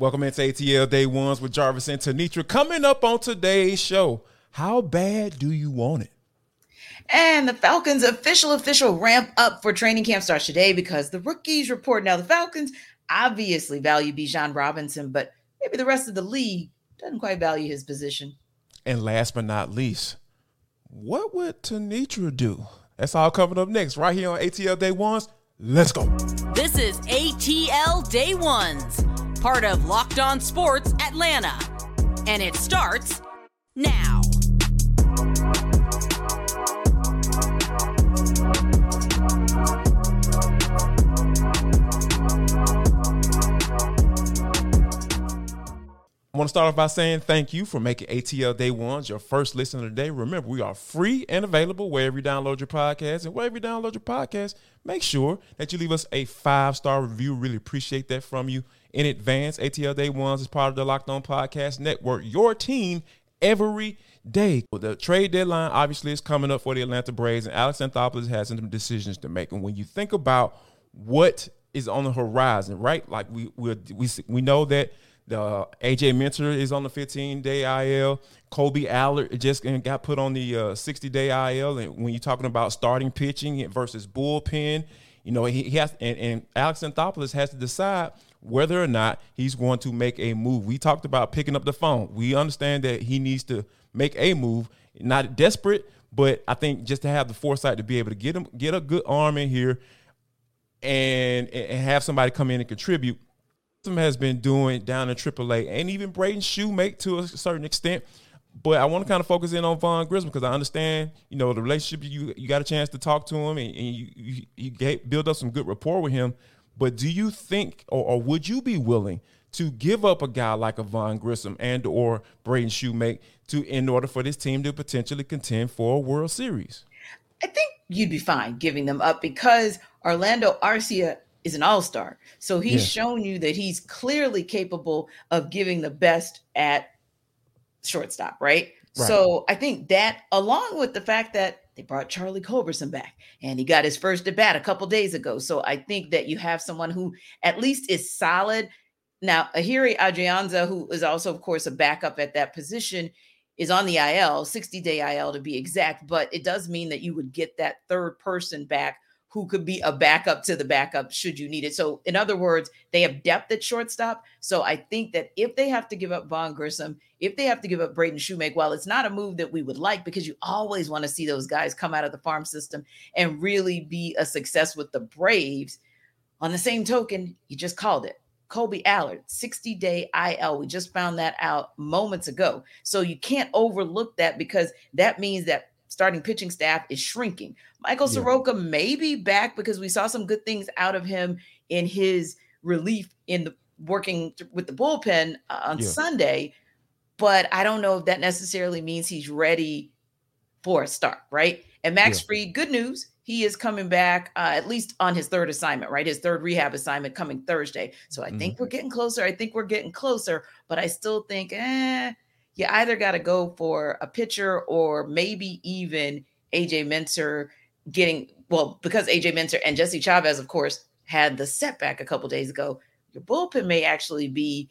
Welcome into ATL Day Ones with Jarvis and Tenitra. Coming up on today's show, how bad do you want it? And the Falcons' official official ramp up for training camp starts today because the rookies report. Now, the Falcons obviously value Bijan Robinson, but maybe the rest of the league doesn't quite value his position. And last but not least, what would Tenitra do? That's all coming up next, right here on ATL Day Ones. Let's go. This is ATL Day Ones part of Locked On Sports Atlanta. And it starts now. I want to start off by saying thank you for making ATL Day Ones your first listen of the day. Remember, we are free and available wherever you download your podcast. And wherever you download your podcast, make sure that you leave us a five star review. Really appreciate that from you in advance. ATL Day Ones is part of the Locked On Podcast Network, your team every day. The trade deadline obviously is coming up for the Atlanta Braves, and Alex Anthopoulos has some decisions to make. And when you think about what is on the horizon, right? Like we we we, we know that the AJ Minter is on the 15 day IL. Kolby Allard just got put on the uh, 60 day IL. And when you're talking about starting pitching versus bullpen, you know he, he has and, and Alex Anthopoulos has to decide whether or not he's going to make a move. We talked about picking up the phone. We understand that he needs to make a move, not desperate, but I think just to have the foresight to be able to get him get a good arm in here and and have somebody come in and contribute. Has been doing down in AAA and even Braden Shewmake to a certain extent. But I want to kind of focus in on Vaughn Grissom because I understand, you know, the relationship you you got a chance to talk to him and, and you, you, you build up some good rapport with him. But do you think, or, or would you be willing to give up a guy like a Vaughn Grissom and or Braden Shewmake to in order for this team to potentially contend for a World Series? I think you'd be fine giving them up because Orlando Arcia is an all-star. So he's yeah. shown you that he's clearly capable of giving the best at shortstop, right? right? So I think that along with the fact that they brought Charlie Culberson back, and he got his first at bat a couple days ago. So I think that you have someone who at least is solid. Now, Ehire Adrianza, who is also, of course, a backup at that position, is on the IL, 60 day IL to be exact. But it does mean that you would get that third person back who could be a backup to the backup should you need it. So, in other words, they have depth at shortstop. So, I think that if they have to give up Vaughn Grissom, if they have to give up Braden Shewmake, while it's not a move that we would like because you always want to see those guys come out of the farm system and really be a success with the Braves, on the same token, you just called it. Kolby Allard, 60 day IL. We just found that out moments ago. So you can't overlook that because that means that starting pitching staff is shrinking. Michael yeah. Soroka may be back because we saw some good things out of him in his relief in the working with the bullpen uh, on yeah. Sunday, but I don't know if that necessarily means he's ready for a start, right? And Max yeah. Fried, good news, he is coming back uh, at least on his third assignment, right? His third rehab assignment coming Thursday. So I mm-hmm. think we're getting closer. I think we're getting closer, but I still think, eh, you either got to go for a pitcher or maybe even AJ Minter getting well because AJ Minter and Jesse Chavez, of course, had the setback a couple days ago. Your bullpen may actually be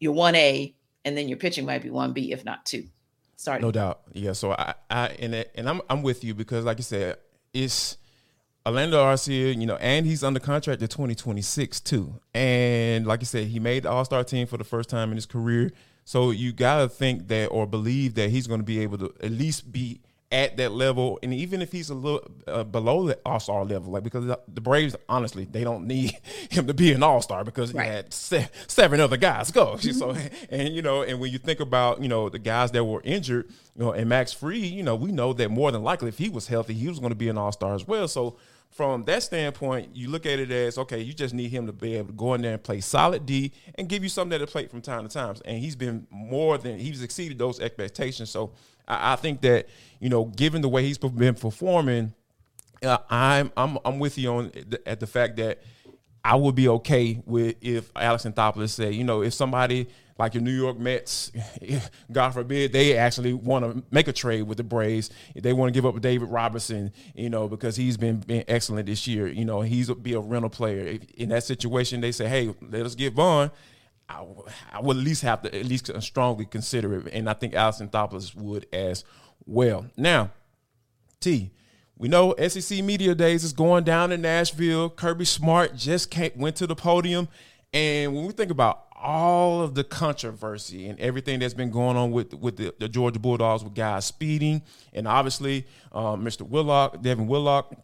your one A, and then your pitching might be one B, if not two. Sorry, no doubt. Yeah. So I, I and and I'm I'm with you because, like I said, it's Orlando Arcia, you know, and he's under contract to 2026 too. And like I said, he made the All Star team for the first time in his career. So you gotta think that or believe that he's going to be able to at least be at that level, and even if he's a little uh, below the All Star level, like because the Braves, honestly, they don't need him to be an All Star because right. he had se- seven other guys go. Mm-hmm. So, and you know, and when you think about you know the guys that were injured, you know, and Max Fried, you know, we know that more than likely if he was healthy, he was going to be an All Star as well. So from that standpoint, you look at it as okay, you just need him to be able to go in there and play solid D and give you something that to play from time to time. And he's been more than he's exceeded those expectations. So I, I think that you know, given the way he's been performing, uh, I'm I'm I'm with you on the, at the fact that I would be okay with if Alex Anthopoulos said, you know, if somebody like your New York Mets, God forbid, they actually want to make a trade with the Braves. They want to give up David Robertson, you know, because he's been, been excellent this year. You know, he's a, be a rental player. In that situation, they say, hey, let us get Vaughn. I, I would at least have to at least strongly consider it, and I think Alex Anthopoulos would as well. Now, T, we know SEC Media Days is going down in Nashville. Kirby Smart just came, went to the podium, and when we think about all of the controversy and everything that's been going on with with the, the Georgia Bulldogs with guys speeding, and obviously um, Mr. Willock, Devin Willock,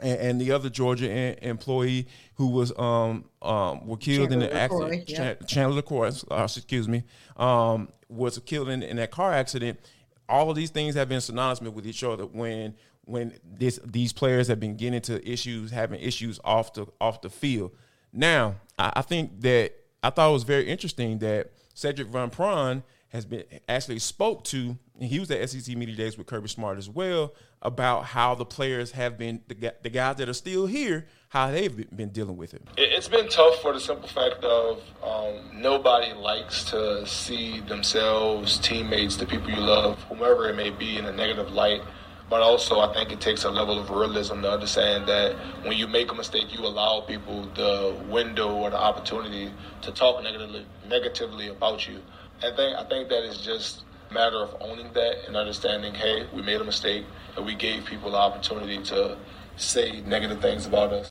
and, and, the other Georgia employee who was um um were killed Chandler in the accident. yeah. Chandler LeCroy, uh, excuse me, um, was killed in, in that car accident. All of these things have been synonymous with each other when when this these players have been getting into issues, having issues off the off the field. Now, I, I think that I thought it was very interesting that Sedrick Van Pran has been actually spoke to. And he was at SEC Media Days with Kirby Smart as well about how the players have been the, the guys that are still here, how they've been dealing with it. It's been tough for the simple fact of um, nobody likes to see themselves, teammates, the people you love, whomever it may be, in a negative light. But also, I think it takes a level of realism to understand that when you make a mistake, you allow people the window or the opportunity to talk negatively, negatively about you. I think I think that is just a matter of owning that and understanding, hey, we made a mistake and we gave people the opportunity to say negative things about us.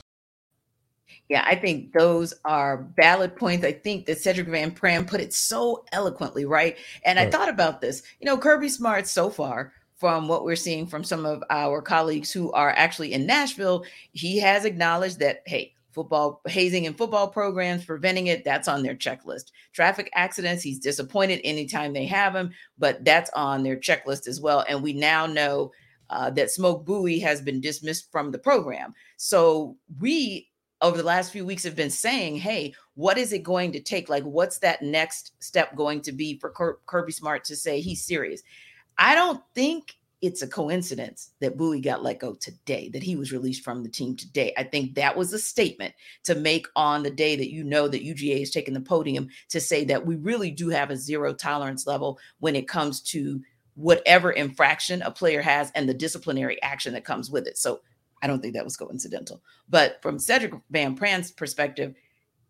Yeah, I think those are valid points. I think that Sedrick Van Pran put it so eloquently, right? And right. I thought about this. You know, Kirby Smart so far from what we're seeing from some of our colleagues who are actually in Nashville, he has acknowledged that, hey, football hazing in football programs, preventing it, that's on their checklist. Traffic accidents, he's disappointed anytime they have them, but that's on their checklist as well. And we now know uh, that Smoke Bowie has been dismissed from the program. So we over the last few weeks have been saying, hey, what is it going to take? Like, what's that next step going to be for Kirby Smart to say he's serious? I don't think it's a coincidence that Bowie got let go today, that he was released from the team today. I think that was a statement to make on the day that you know that UGA is taking the podium to say that we really do have a zero tolerance level when it comes to whatever infraction a player has and the disciplinary action that comes with it. So I don't think that was coincidental. But from Sedrick Van Pran's perspective,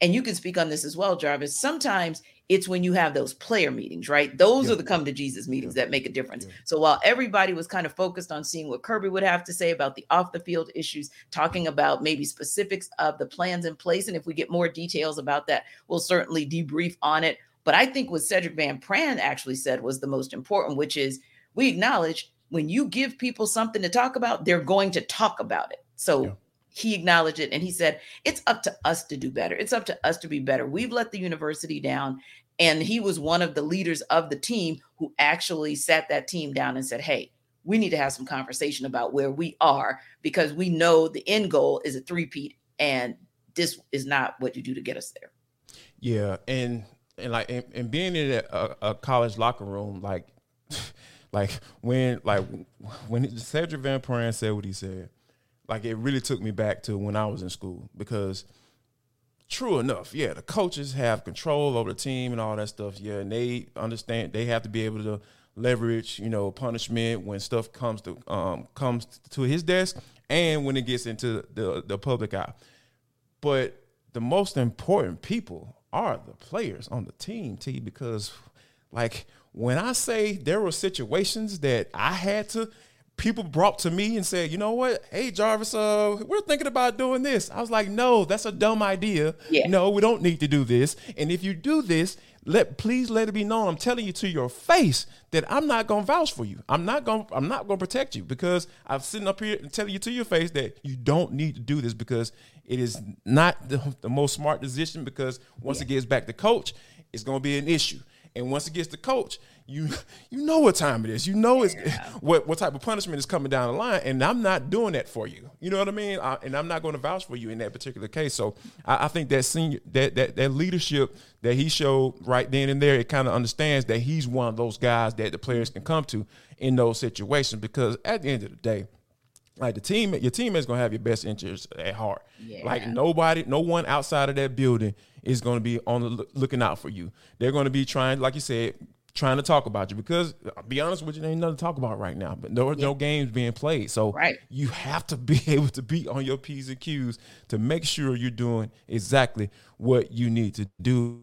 and you can speak on this as well, Jarvis, sometimes it's when you have those player meetings, right? Those yeah. are the come to Jesus meetings yeah. that make a difference. Yeah. So while everybody was kind of focused on seeing what Kirby would have to say about the off the field issues, talking about maybe specifics of the plans in place, and if we get more details about that, we'll certainly debrief on it. But I think what Sedrick Van Pran actually said was the most important, which is we acknowledge when you give people something to talk about, they're going to talk about it. So he acknowledged it and he said, It's up to us to do better. It's up to us to be better. We've let the university down. And he was one of the leaders of the team who actually sat that team down and said, Hey, we need to have some conversation about where we are because we know the end goal is a three-peat and this is not what you do to get us there. Yeah. And, and like, and, and being in a, a college locker room, like, like when, like when Sedrick Van Pran said what he said, like it really took me back to when I was in school because true enough, yeah, the coaches have control over the team and all that stuff. Yeah, and they understand they have to be able to leverage, you know, punishment when stuff comes to um, comes to his desk and when it gets into the the public eye. But the most important people are the players on the team, T, because like when I say there were situations that I had to people brought to me and said, you know what? Hey, Jarvis, uh, we're thinking about doing this. I was like, no, that's a dumb idea. Yeah. No, we don't need to do this. And if you do this, let please let it be known. I'm telling you to your face that I'm not gonna vouch for you. I'm not gonna I'm not gonna protect you because I'm sitting up here and telling you to your face that you don't need to do this because it is not the, the most smart decision because once yeah. it gets back to coach, it's gonna be an issue. And once it gets to coach, you you know what time it is. You know it's yeah. what what type of punishment is coming down the line, and I'm not doing that for you. You know what I mean? I, and I'm not going to vouch for you in that particular case. So I, I, think that senior that, that that leadership that he showed right then and there, it kind of understands that he's one of those guys that the players can come to in those situations. Because at the end of the day, like the team, your teammates gonna have your best interests at heart. Yeah. Like nobody, no one outside of that building is gonna be on the looking out for you. They're gonna be trying, like you said, trying to talk about you because I'll be honest with you, there ain't nothing to talk about right now. But there are yeah. no games being played. So right. you have to be able to be on your P's and Q's to make sure you're doing exactly what you need to do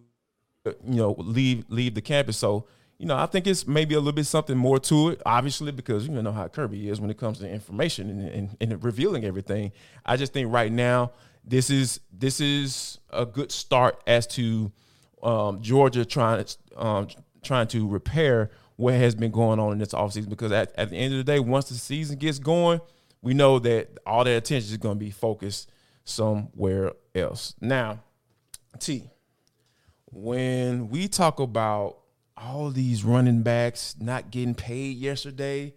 you know, leave leave the campus. So you know, I think it's maybe a little bit something more to it, obviously, because you know how Kirby is when it comes to information and, and, and revealing everything. I just think right now this is this is a good start as to um, Georgia trying um, trying to repair what has been going on in this offseason because at, at the end of the day, once the season gets going, we know that all their attention is going to be focused somewhere else. Now, T, when we talk about all these running backs not getting paid yesterday,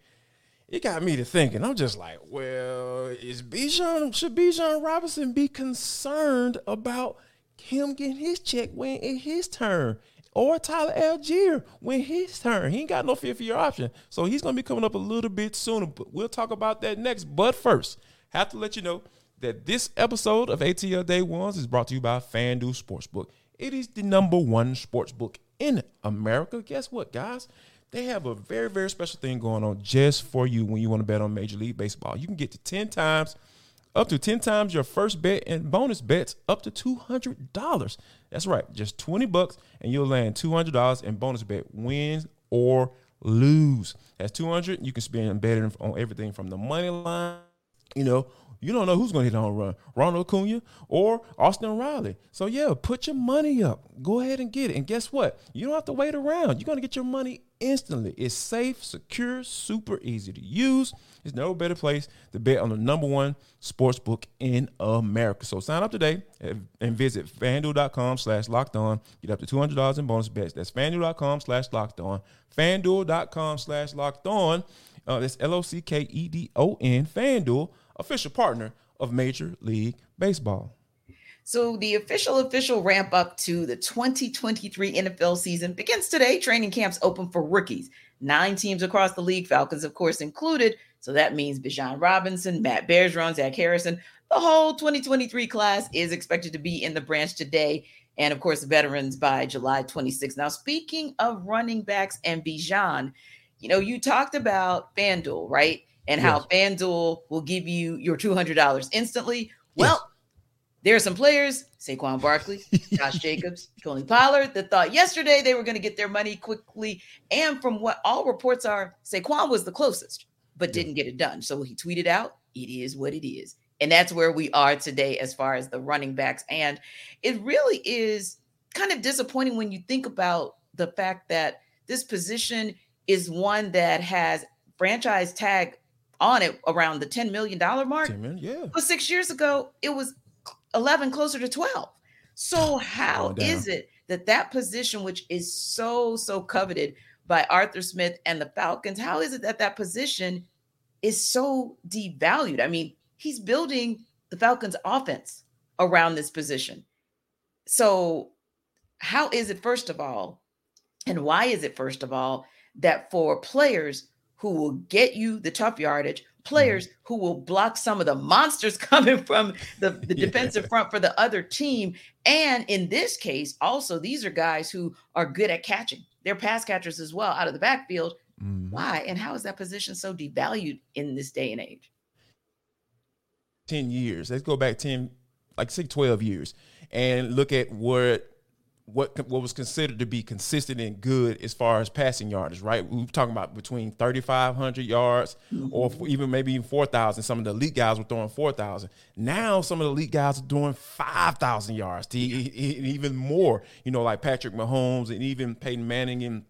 it got me to thinking. I'm just like, well, is Bijan should Bijan Robinson be concerned about him getting his check when it's his turn? Or Tyler Allgeier when his turn. He ain't got no fifth year option. So he's gonna be coming up a little bit sooner. But we'll talk about that next. But first, have to let you know that this episode of ATL Day Ones is brought to you by FanDuel Sportsbook. It is the number one sportsbook in America. Guess what, guys? They have a very, very special thing going on just for you when you want to bet on Major League Baseball. You can get to 10 times, up to 10 times your first bet and bonus bets up to $200. That's right, just 20 bucks and you'll land $200 in bonus bet, win or lose. That's 200. You can spend betting on everything from the money line, you know, you don't know who's going to hit a home run, Ronald Acuna or Austin Riley. So yeah, put your money up. Go ahead and get it. And guess what? You don't have to wait around. You're going to get your money instantly. It's safe, secure, super easy to use. There's no better place to bet on the number one sports book in America. So sign up today and visit fanduel.com slash locked on. Get up to $200 in bonus bets. That's fanduel.com slash locked on. Fanduel.com slash locked on. Uh, that's L O C K E D O N. Fanduel official partner of Major League Baseball. So the official official ramp up to the 2023 NFL season begins today. Training camps open for rookies. Nine teams across the league, Falcons of course included. So that means Bijan Robinson, Matt Bergeron, Zach Harrison. The whole 2023 class is expected to be in the branch today. And of course, veterans by July 26. Now, speaking of running backs and Bijan, you know, you talked about FanDuel, right? And yes. how FanDuel will give you your $200 instantly. Well, yes. there are some players, Saquon Barkley, Josh Jacobs, Tony Pollard, that thought yesterday they were going to get their money quickly. And from what all reports are, Saquon was the closest, but didn't get it done. So he tweeted out, it is what it is. And that's where we are today as far as the running backs. And it really is kind of disappointing when you think about the fact that this position is one that has franchise tag on it around the $10 million mark. 10 million, yeah. But six years ago, it was 11, closer to 12. So how is it that that position, which is so, so coveted by Arthur Smith and the Falcons, how is it that that position is so devalued? I mean, he's building the Falcons offense around this position. So how is it, first of all, and why is it, first of all, that for players who will get you the tough yardage, players mm-hmm. who will block some of the monsters coming from the, the yeah. defensive front for the other team. And in this case, also, these are guys who are good at catching. They're pass catchers as well out of the backfield. Mm-hmm. Why? And how is that position so devalued in this day and age? 10 years. Let's go back 10, like say 12 years and look at what what what was considered to be consistent and good as far as passing yards, right? We are talking about between 3,500 yards mm-hmm. or even maybe even 4,000. Some of the elite guys were throwing 4,000. Now some of the elite guys are doing 5,000 yards, to even more. You know, like Patrick Mahomes and even Peyton Manning and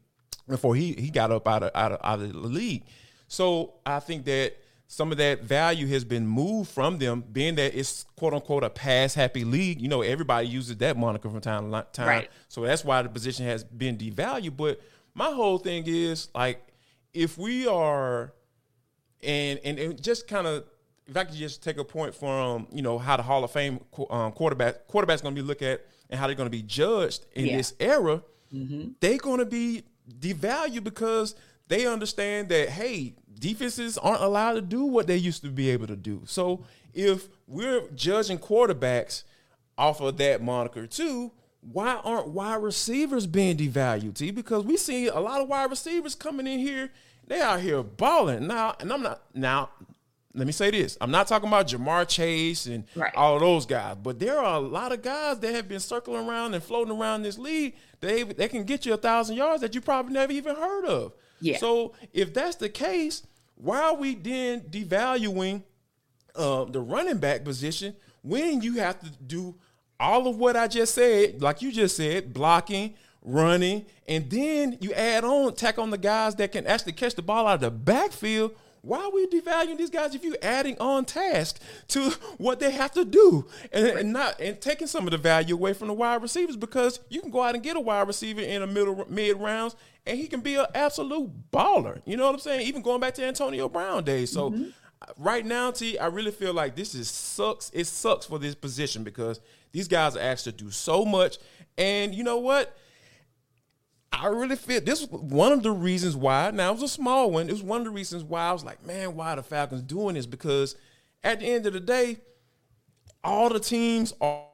before he he got up out of out of, out of the league. So I think that – some of that value has been moved from them, being that it's quote unquote a pass happy league. You know, everybody uses that moniker from time to time. Right. So that's why the position has been devalued. But my whole thing is like, if we are, and and, and just kind of, if I could just take a point from you know how the Hall of Fame um, quarterback quarterback's going to be looked at and how they're going to be judged in yeah. this era, mm-hmm. they're going to be devalued because they understand that hey defenses aren't allowed to do what they used to be able to do. So if we're judging quarterbacks off of that moniker too, why aren't wide receivers being devalued? T? Because we see a lot of wide receivers coming in here, they out here balling now, and I'm not now. let me say this. I'm not talking about Ja'Marr Chase and Right. all those guys, but there are a lot of guys that have been circling around and floating around this league. They they can get you a thousand yards that you probably never even heard of. Yeah. So if that's the case, why are we then devaluing uh, the running back position when you have to do all of what I just said, like you just said, blocking, running, and then you add on, tack on the guys that can actually catch the ball out of the backfield. Why are we devaluing these guys if you're adding on task to what they have to do and, and not and taking some of the value away from the wide receivers because you can go out and get a wide receiver in the middle mid rounds and he can be an absolute baller. You know what I'm saying? Even going back to Antonio Brown days. So mm-hmm. uh, right now, T, I really feel like this is sucks. It sucks for this position because these guys are asked to do so much. And you know what? I really feel this was one of the reasons why. Now it was a small one. It was one of the reasons why I was like, man, why are the Falcons doing this? Because at the end of the day, all the teams are,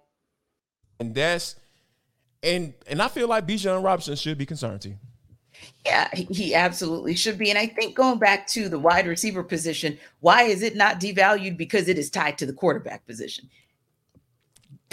and that's, and and I feel like Bijan Robinson should be concerned. too. Yeah, he absolutely should be. And I think going back to the wide receiver position, why is it not devalued? Because it is tied to the quarterback position.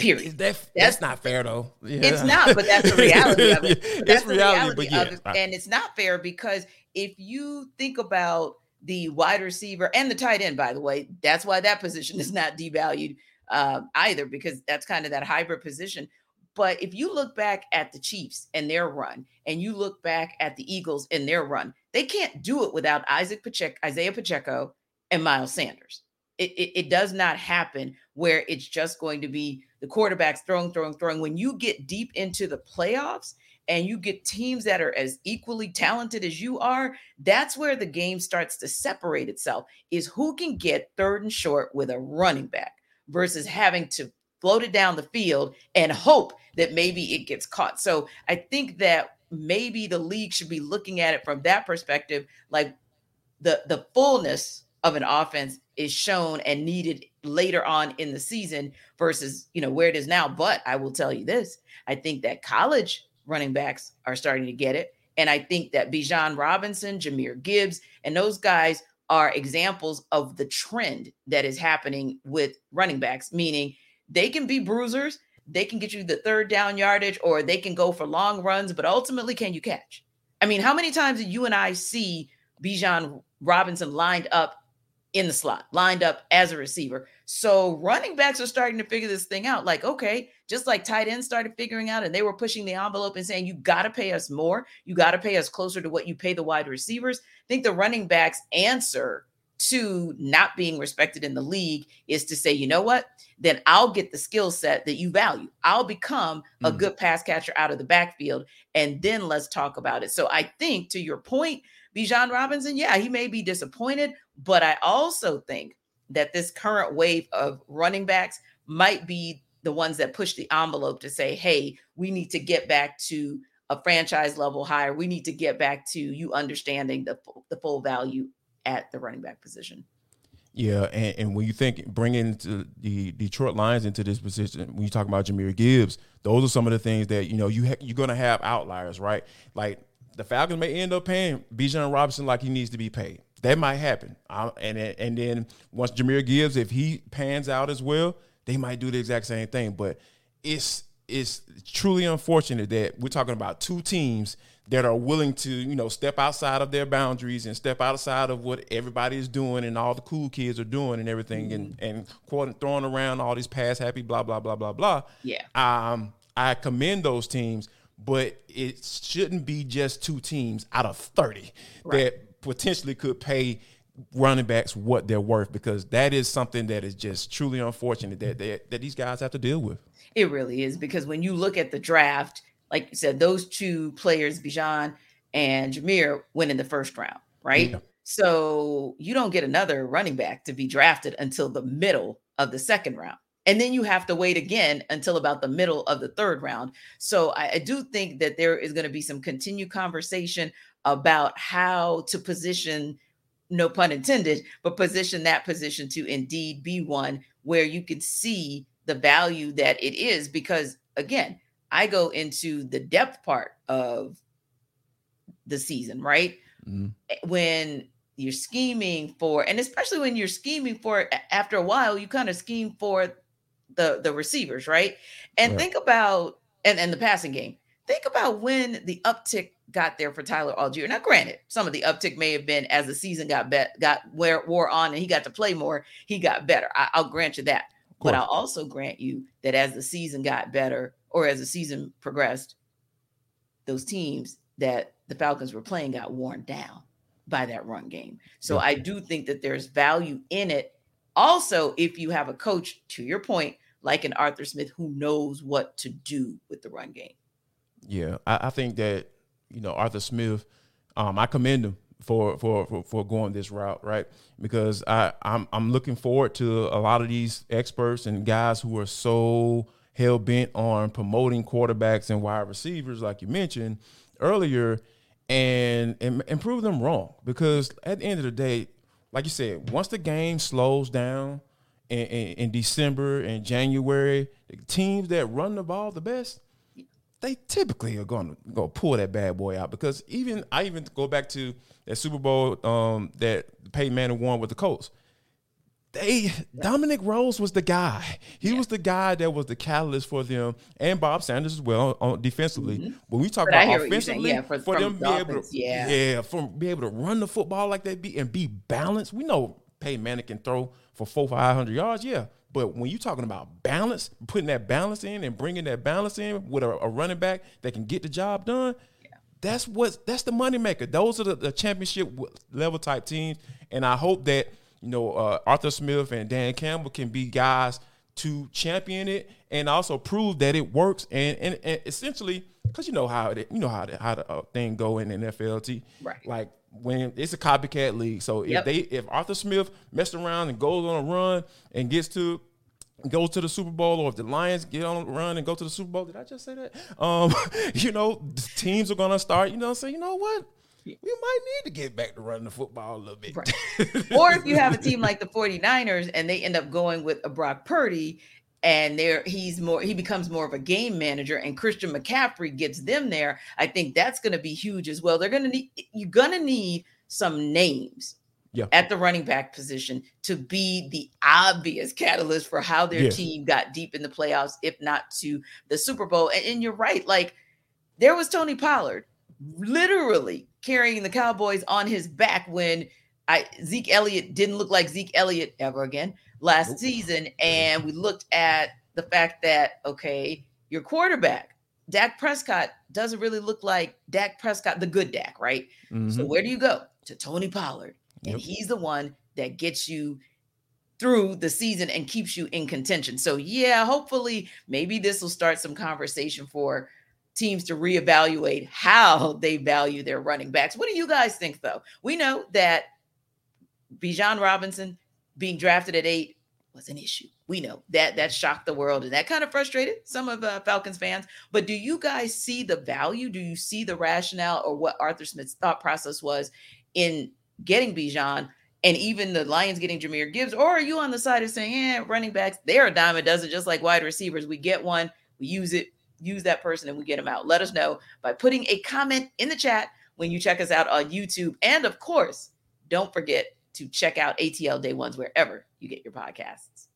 Period. That, that's not fair though. Yeah. It's not, but that's the reality of it. it's That's the reality, but yeah. of it. And it's not fair because if you think about the wide receiver and the tight end, by the way, that's why that position is not devalued uh, either, because that's kind of that hybrid position. But if you look back at the Chiefs and their run, and you look back at the Eagles and their run, they can't do it without Isaac Pacheco, Isaiah Pacheco, and Miles Sanders. It, it, it does not happen where it's just going to be the quarterbacks throwing, throwing, throwing. When you get deep into the playoffs and you get teams that are as equally talented as you are, that's where the game starts to separate itself is who can get third and short with a running back versus having to float it down the field and hope that maybe it gets caught. So I think that maybe the league should be looking at it from that perspective, like the the fullness of an offense is shown and needed later on in the season versus you know where it is now. But I will tell you this: I think that college running backs are starting to get it, and I think that Bijan Robinson, Jahmyr Gibbs, and those guys are examples of the trend that is happening with running backs, meaning they can be bruisers, they can get you the third down yardage, or they can go for long runs, but ultimately, can you catch? I mean, how many times did you and I see Bijan Robinson lined up in the slot, lined up as a receiver? So running backs are starting to figure this thing out. Like, okay, just like tight ends started figuring out and they were pushing the envelope and saying, you got to pay us more. You got to pay us closer to what you pay the wide receivers. I think the running backs answer to not being respected in the league is to say, you know what? Then I'll get the skill set that you value. I'll become a Mm. good pass catcher out of the backfield. And then let's talk about it. So I think to your point, Bijan Robinson, yeah, he may be disappointed, but I also think that this current wave of running backs might be the ones that push the envelope to say, hey, we need to get back to a franchise level higher. We need to get back to you understanding the, the full value at the running back position. Yeah, and, and when you think bringing the Detroit Lions into this position, when you talk about Jahmyr Gibbs, those are some of the things that you know you ha- you're gonna have outliers, right? Like the Falcons may end up paying Bijan Robinson like he needs to be paid. That might happen, and then- and then once Jahmyr Gibbs, if he pans out as well, they might do the exact same thing. But it's it's truly unfortunate that we're talking about two teams that are willing to, you know, step outside of their boundaries and step outside of what everybody is doing and all the cool kids are doing and everything and and quote throwing around all these past happy blah blah blah blah blah. Yeah. Um, I commend those teams, but it shouldn't be just two teams out of 30 that potentially could pay running backs what they're worth because that is something that is just truly unfortunate that that, that these guys have to deal with. It really is because when you look at the draft, like you said, those two players, Bijan and Jahmyr, went in the first round, right? Yeah. So you don't get another running back to be drafted until the middle of the second round. And then you have to wait again until about the middle of the third round. So I, I do think that there is going to be some continued conversation about how to position, no pun intended, but position that position to indeed be one where you can see the value that it is. Because again, I go into the depth part of the season, right? Mhm. When you're scheming for, and especially when you're scheming for after a while, you kind of scheme for the the receivers, right? And right. think about and, and the passing game. Think about when the uptick got there for Tyler Allgeier. Now, granted, some of the uptick may have been as the season got bet got where wore on and he got to play more, he got better. I, will grant you that. But I'll also grant you that as the season got better or as the season progressed, those teams that the Falcons were playing got worn down by that run game. So yeah. I do think that there's value in it. Also, if you have a coach, to your point, like an Arthur Smith who knows what to do with the run game. Yeah, I, I think that you know Arthur Smith, um, I commend him for, for for for going this route, right? Because I I'm I'm looking forward to a lot of these experts and guys who are so hell bent on promoting quarterbacks and wide receivers, like you mentioned earlier, and, and and prove them wrong. Because at the end of the day, like you said, once the game slows down in, in, December and January, the teams that run the ball the best, they typically are going to go pull that bad boy out. Because even I even go back to that Super Bowl um, that Peyton Manning won with the Colts they Dominic Rhodes was the guy. He yeah. was the guy that was the catalyst for them, and Bob Sanders as well on defensively. Mm-hmm. When we talk but about offensively, yeah, for, for them be able to, yeah, yeah, for be able to run the football like they be and be balanced. We know Peyton Manning can throw for four five hundred yards, yeah. But when you're talking about balance, putting that balance in and bringing that balance in with a, a running back that can get the job done, that's what that's the moneymaker. Those are the, the championship level type teams, and I hope that you know, uh, Arthur Smith and Dan Campbell can be guys to champion it and also prove that it works. And and, and essentially, because you know how it, you know how the, how the uh, thing go in the NFLT, right? Like when it's a copycat league. So if yep. they if Arthur Smith messed around and goes on a run and gets to goes to the Super Bowl, or if the Lions get on a run and go to the Super Bowl, did I just say that? Um, you know, teams are gonna start, you know, say, you know what? we might need to get back to running the football a little bit. Right. or if you have a team like the 49ers and they end up going with a Brock Purdy and there he's more he becomes more of a game manager and Christian McCaffrey gets them there, I think that's going to be huge as well. They're going to need you're going to need some names yeah. at the running back position to be the obvious catalyst for how their team got deep in the playoffs, if not to the Super Bowl. And, and you're right, like there was Tony Pollard literally carrying the Cowboys on his back when I Zeke Elliott didn't look like Zeke Elliott ever again last nope. season. And we looked at the fact that, okay, your quarterback, Dak Prescott, doesn't really look like Dak Prescott, the good Dak, right? Mm-hmm. So where do you go? To Tony Pollard. And yep. he's the one that gets you through the season and keeps you in contention. So yeah, hopefully maybe this will start some conversation for teams to reevaluate how they value their running backs. What do you guys think, though? We know that Bijan Robinson being drafted at eight was an issue. We know that that shocked the world and that kind of frustrated some of uh, Falcons fans. But do you guys see the value? Do you see the rationale or what Arthur Smith's thought process was in getting Bijan? And even the Lions getting Jahmyr Gibbs, or are you on the side of saying, yeah, running backs, they're a dime a dozen, just like wide receivers. We get one, we use it, use that person and we get them out. Let us know by putting a comment in the chat when you check us out on YouTube. And of course, don't forget to check out ATL Day Ones wherever you get your podcasts.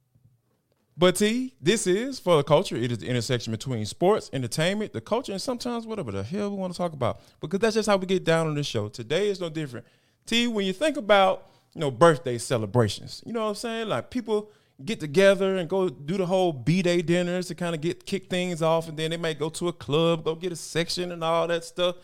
But T, this is for the culture. It is the intersection between sports, entertainment, the culture, and sometimes whatever the hell we want to talk about. Because that's just how we get down on this show. Today is no different. T, when you think about you know birthday celebrations, you know what I'm saying? Like people get together and go do the whole B day dinners to kind of get kick things off, and then they might go to a club, go get a section and all that stuff,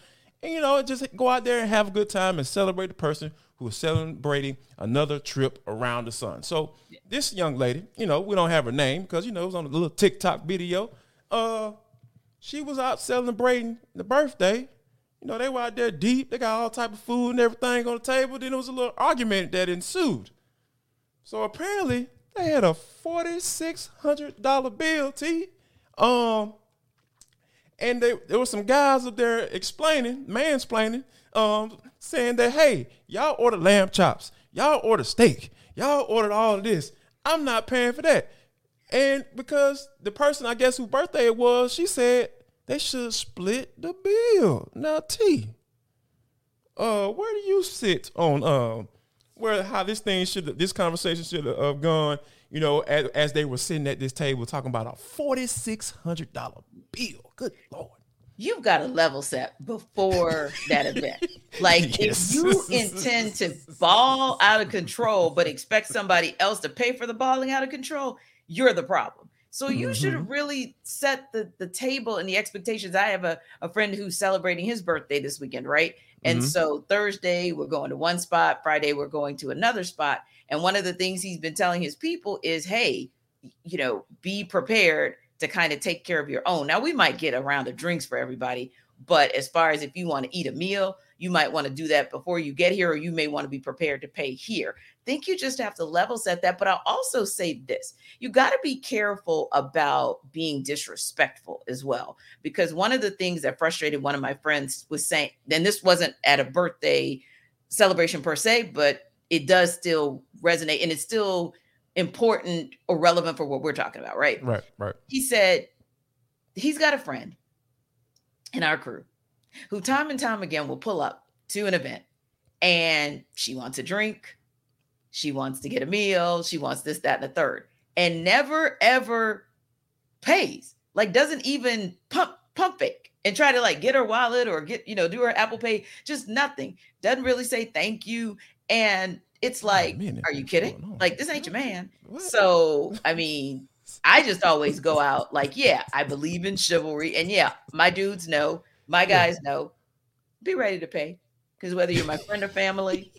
and you know just go out there and have a good time and celebrate the person who is celebrating another trip around the sun. So this young lady, you know, we don't have her name because you know it was on a little TikTok video. Uh, she was out celebrating the birthday. You know, they were out there deep. They got all type of food and everything on the table. Then there was a little argument that ensued. So apparently, they had a forty six hundred dollar bill, T. Um, and they, there were some guys up there explaining, mansplaining, um, saying that hey, y'all ordered lamb chops, y'all ordered steak, y'all ordered all of this. I'm not paying for that. And because the person I guess whose birthday it was, she said they should split the bill. Now T, uh, where do you sit on um where how this thing should this conversation should have gone. You know, as, as they were sitting at this table talking about a forty six hundred dollar bill. Good lord you've got to level set before that event. Like yes. if you intend to ball out of control, but expect somebody else to pay for the balling out of control, you're the problem. So you mm-hmm. should really set the, the table and the expectations. I have a, a friend who's celebrating his birthday this weekend, right? And mm-hmm. so Thursday we're going to one spot, Friday we're going to another spot. And one of the things he's been telling his people is, hey, you know, be prepared to kind of take care of your own. Now we might get a round of drinks for everybody, but as far as if you want to eat a meal, you might want to do that before you get here, or you may want to be prepared to pay here. think you just have to level set that. But I'll also say this you got to be careful about being disrespectful as well. Because one of the things that frustrated one of my friends was saying, and this wasn't at a birthday celebration per se, but it does still resonate and it still important or relevant for what we're talking about, right? Right, right. He said he's got a friend in our crew who time and time again will pull up to an event and she wants a drink, she wants to get a meal, she wants this, that, and the third, and never ever pays. Like doesn't even pump pump fake and try to like get her wallet or get, you know, do her Apple Pay, just nothing. Doesn't really say thank you. And it's like, are you kidding? Like, this ain't your man. What? So, I mean, I just always go out like, yeah, I believe in chivalry. And yeah, my dudes know, my guys know, be ready to pay. Because whether you're my friend or family,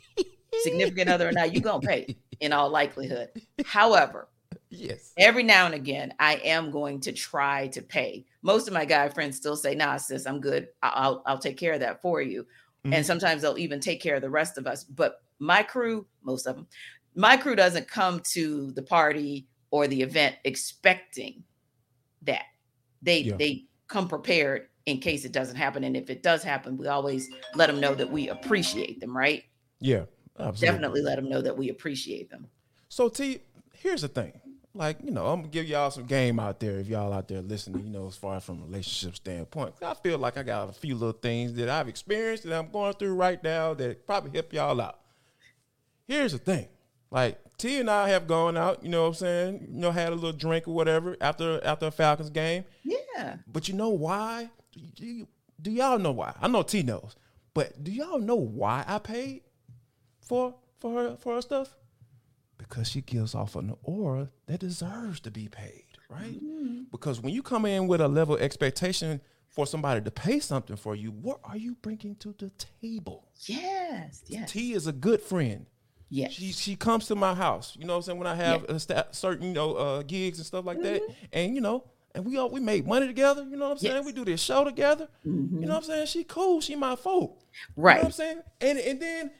significant other or not, you're going to pay in all likelihood. However, yes, every now and again, I am going to try to pay. Most of my guy friends still say, nah, sis, I'm good. I'll, I'll take care of that for you. Mm-hmm. And sometimes they'll even take care of the rest of us. But my crew, most of them, my crew doesn't come to the party or the event expecting that. They yeah. they come prepared in case it doesn't happen. And if it does happen, we always let them know that we appreciate them, right? Yeah, absolutely. Definitely let them know that we appreciate them. So T, here's the thing. Like, you know, I'm gonna give y'all some game out there if y'all out there listening, you know, as far as from a relationship standpoint. I feel like I got a few little things that I've experienced that I'm going through right now that probably help y'all out here's the thing. Like T and I have gone out, you know what I'm saying? You know, had a little drink or whatever after after a Falcons game. Yeah. But you know why? Do, you, do y'all know why? I know T knows. But do y'all know why I paid for for her for her stuff? Because she gives off an aura that deserves to be paid, right? Mm-hmm. Because when you come in with a level of expectation for somebody to pay something for you, what are you bringing to the table? Yes, yes. T is a good friend. Yeah. She she comes to my house. You know what I'm saying? When I have yeah. st- certain, you know, uh, gigs and stuff like mm-hmm. that. And you know, and we all we make money together, you know what I'm saying? Yes. We do this show together. Mm-hmm. You know what I'm saying? She cool, she my folk. Right. You know what I'm saying? And and then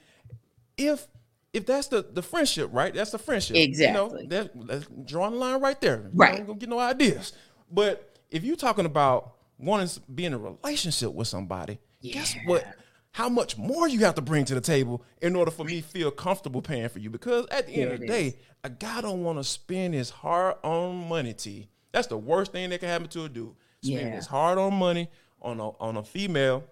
if if that's the the friendship, right? That's the friendship. Exactly. You know, that, that's drawing the line right there. Right. You don't get no ideas. But if you're talking about wanting to be in a relationship with somebody, yeah. guess what? How much more you have to bring to the table in order for me feel comfortable paying for you. Because at the end of the day, a guy don't want to spend his hard-earned money. T. That's the worst thing that can happen to a dude. Spend yeah. his hard on money on a on a female,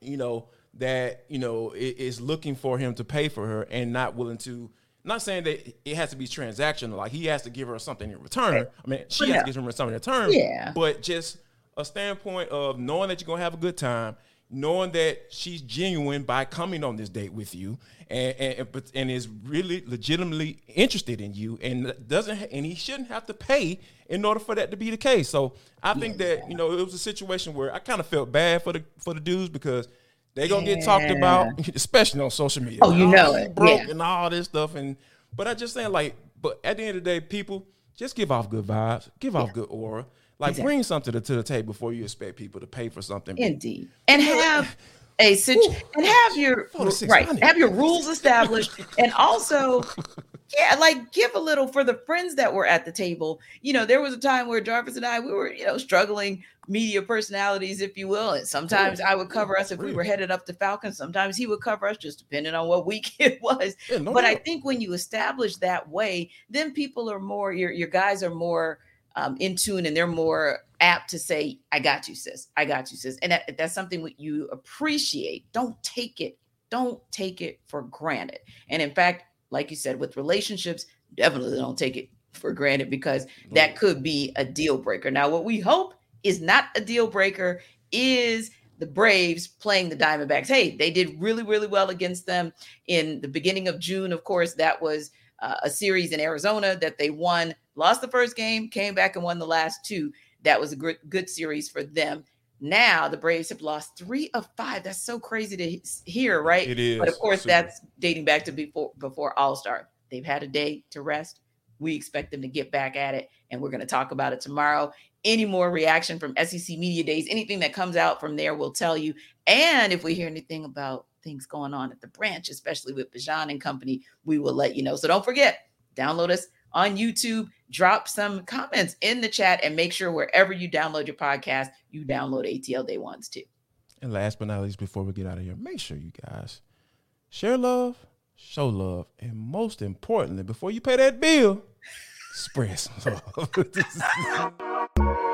you know that you know is looking for him to pay for her and not willing to. not saying that it has to be transactional, like he has to give her something in return. I mean, she has to give him something in return. Yeah. But just a standpoint of knowing that you're gonna have a good time knowing that she's genuine by coming on this date with you and and, and is really legitimately interested in you and doesn't and he shouldn't have to pay in order for that to be the case. So I think that you know it was a situation where I kind of felt bad for the for the dudes because they're gonna yeah. get talked about, especially on social media. Oh, you oh, know it, broke yeah. and all this stuff. And but I just saying like, but at the end of the day, people just give off good vibes, give yeah. off good aura. Like exactly. bring something to, to, the table before you expect people to pay for something. Indeed, and have a situ- and have your right have your rules established, and also. Yeah, like give a little for the friends that were at the table. You know, there was a time where Jarvis and I we were, you know, struggling media personalities, if you will. And sometimes I would cover us if we were headed up to Falcon. Sometimes he would cover us, just depending on what week it was. Yeah, no but I think when you establish that way, then people are more your your guys are more um, in tune and they're more apt to say, I got you, sis. I got you, sis. And that, that's something you appreciate. Don't take it. Don't take it for granted. And in fact, like you said, with relationships, definitely don't take it for granted because that could be a deal breaker. Now, what we hope is not a deal breaker is the Braves playing the Diamondbacks. Hey, they did really, really well against them in the beginning of June. Of course, that was uh, a series in Arizona that they won, lost the first game, came back and won the last two. That was a good, good series for them. Now the Braves have lost three of five. That's so crazy to hear, right? It is. But of course, Super. that's dating back to before before All Star. They've had a day to rest. We expect them to get back at it, and we're going to talk about it tomorrow. Any more reaction from SEC Media Days, anything that comes out from there, we'll tell you. And if we hear anything about things going on at the branch, especially with Bijan and company, we will let you know. So don't forget, download us on YouTube, drop some comments in the chat, and make sure wherever you download your podcast, you download ATL Day Ones too. And last but not least, before we get out of here, make sure you guys share love, show love, and most importantly, before you pay that bill, love.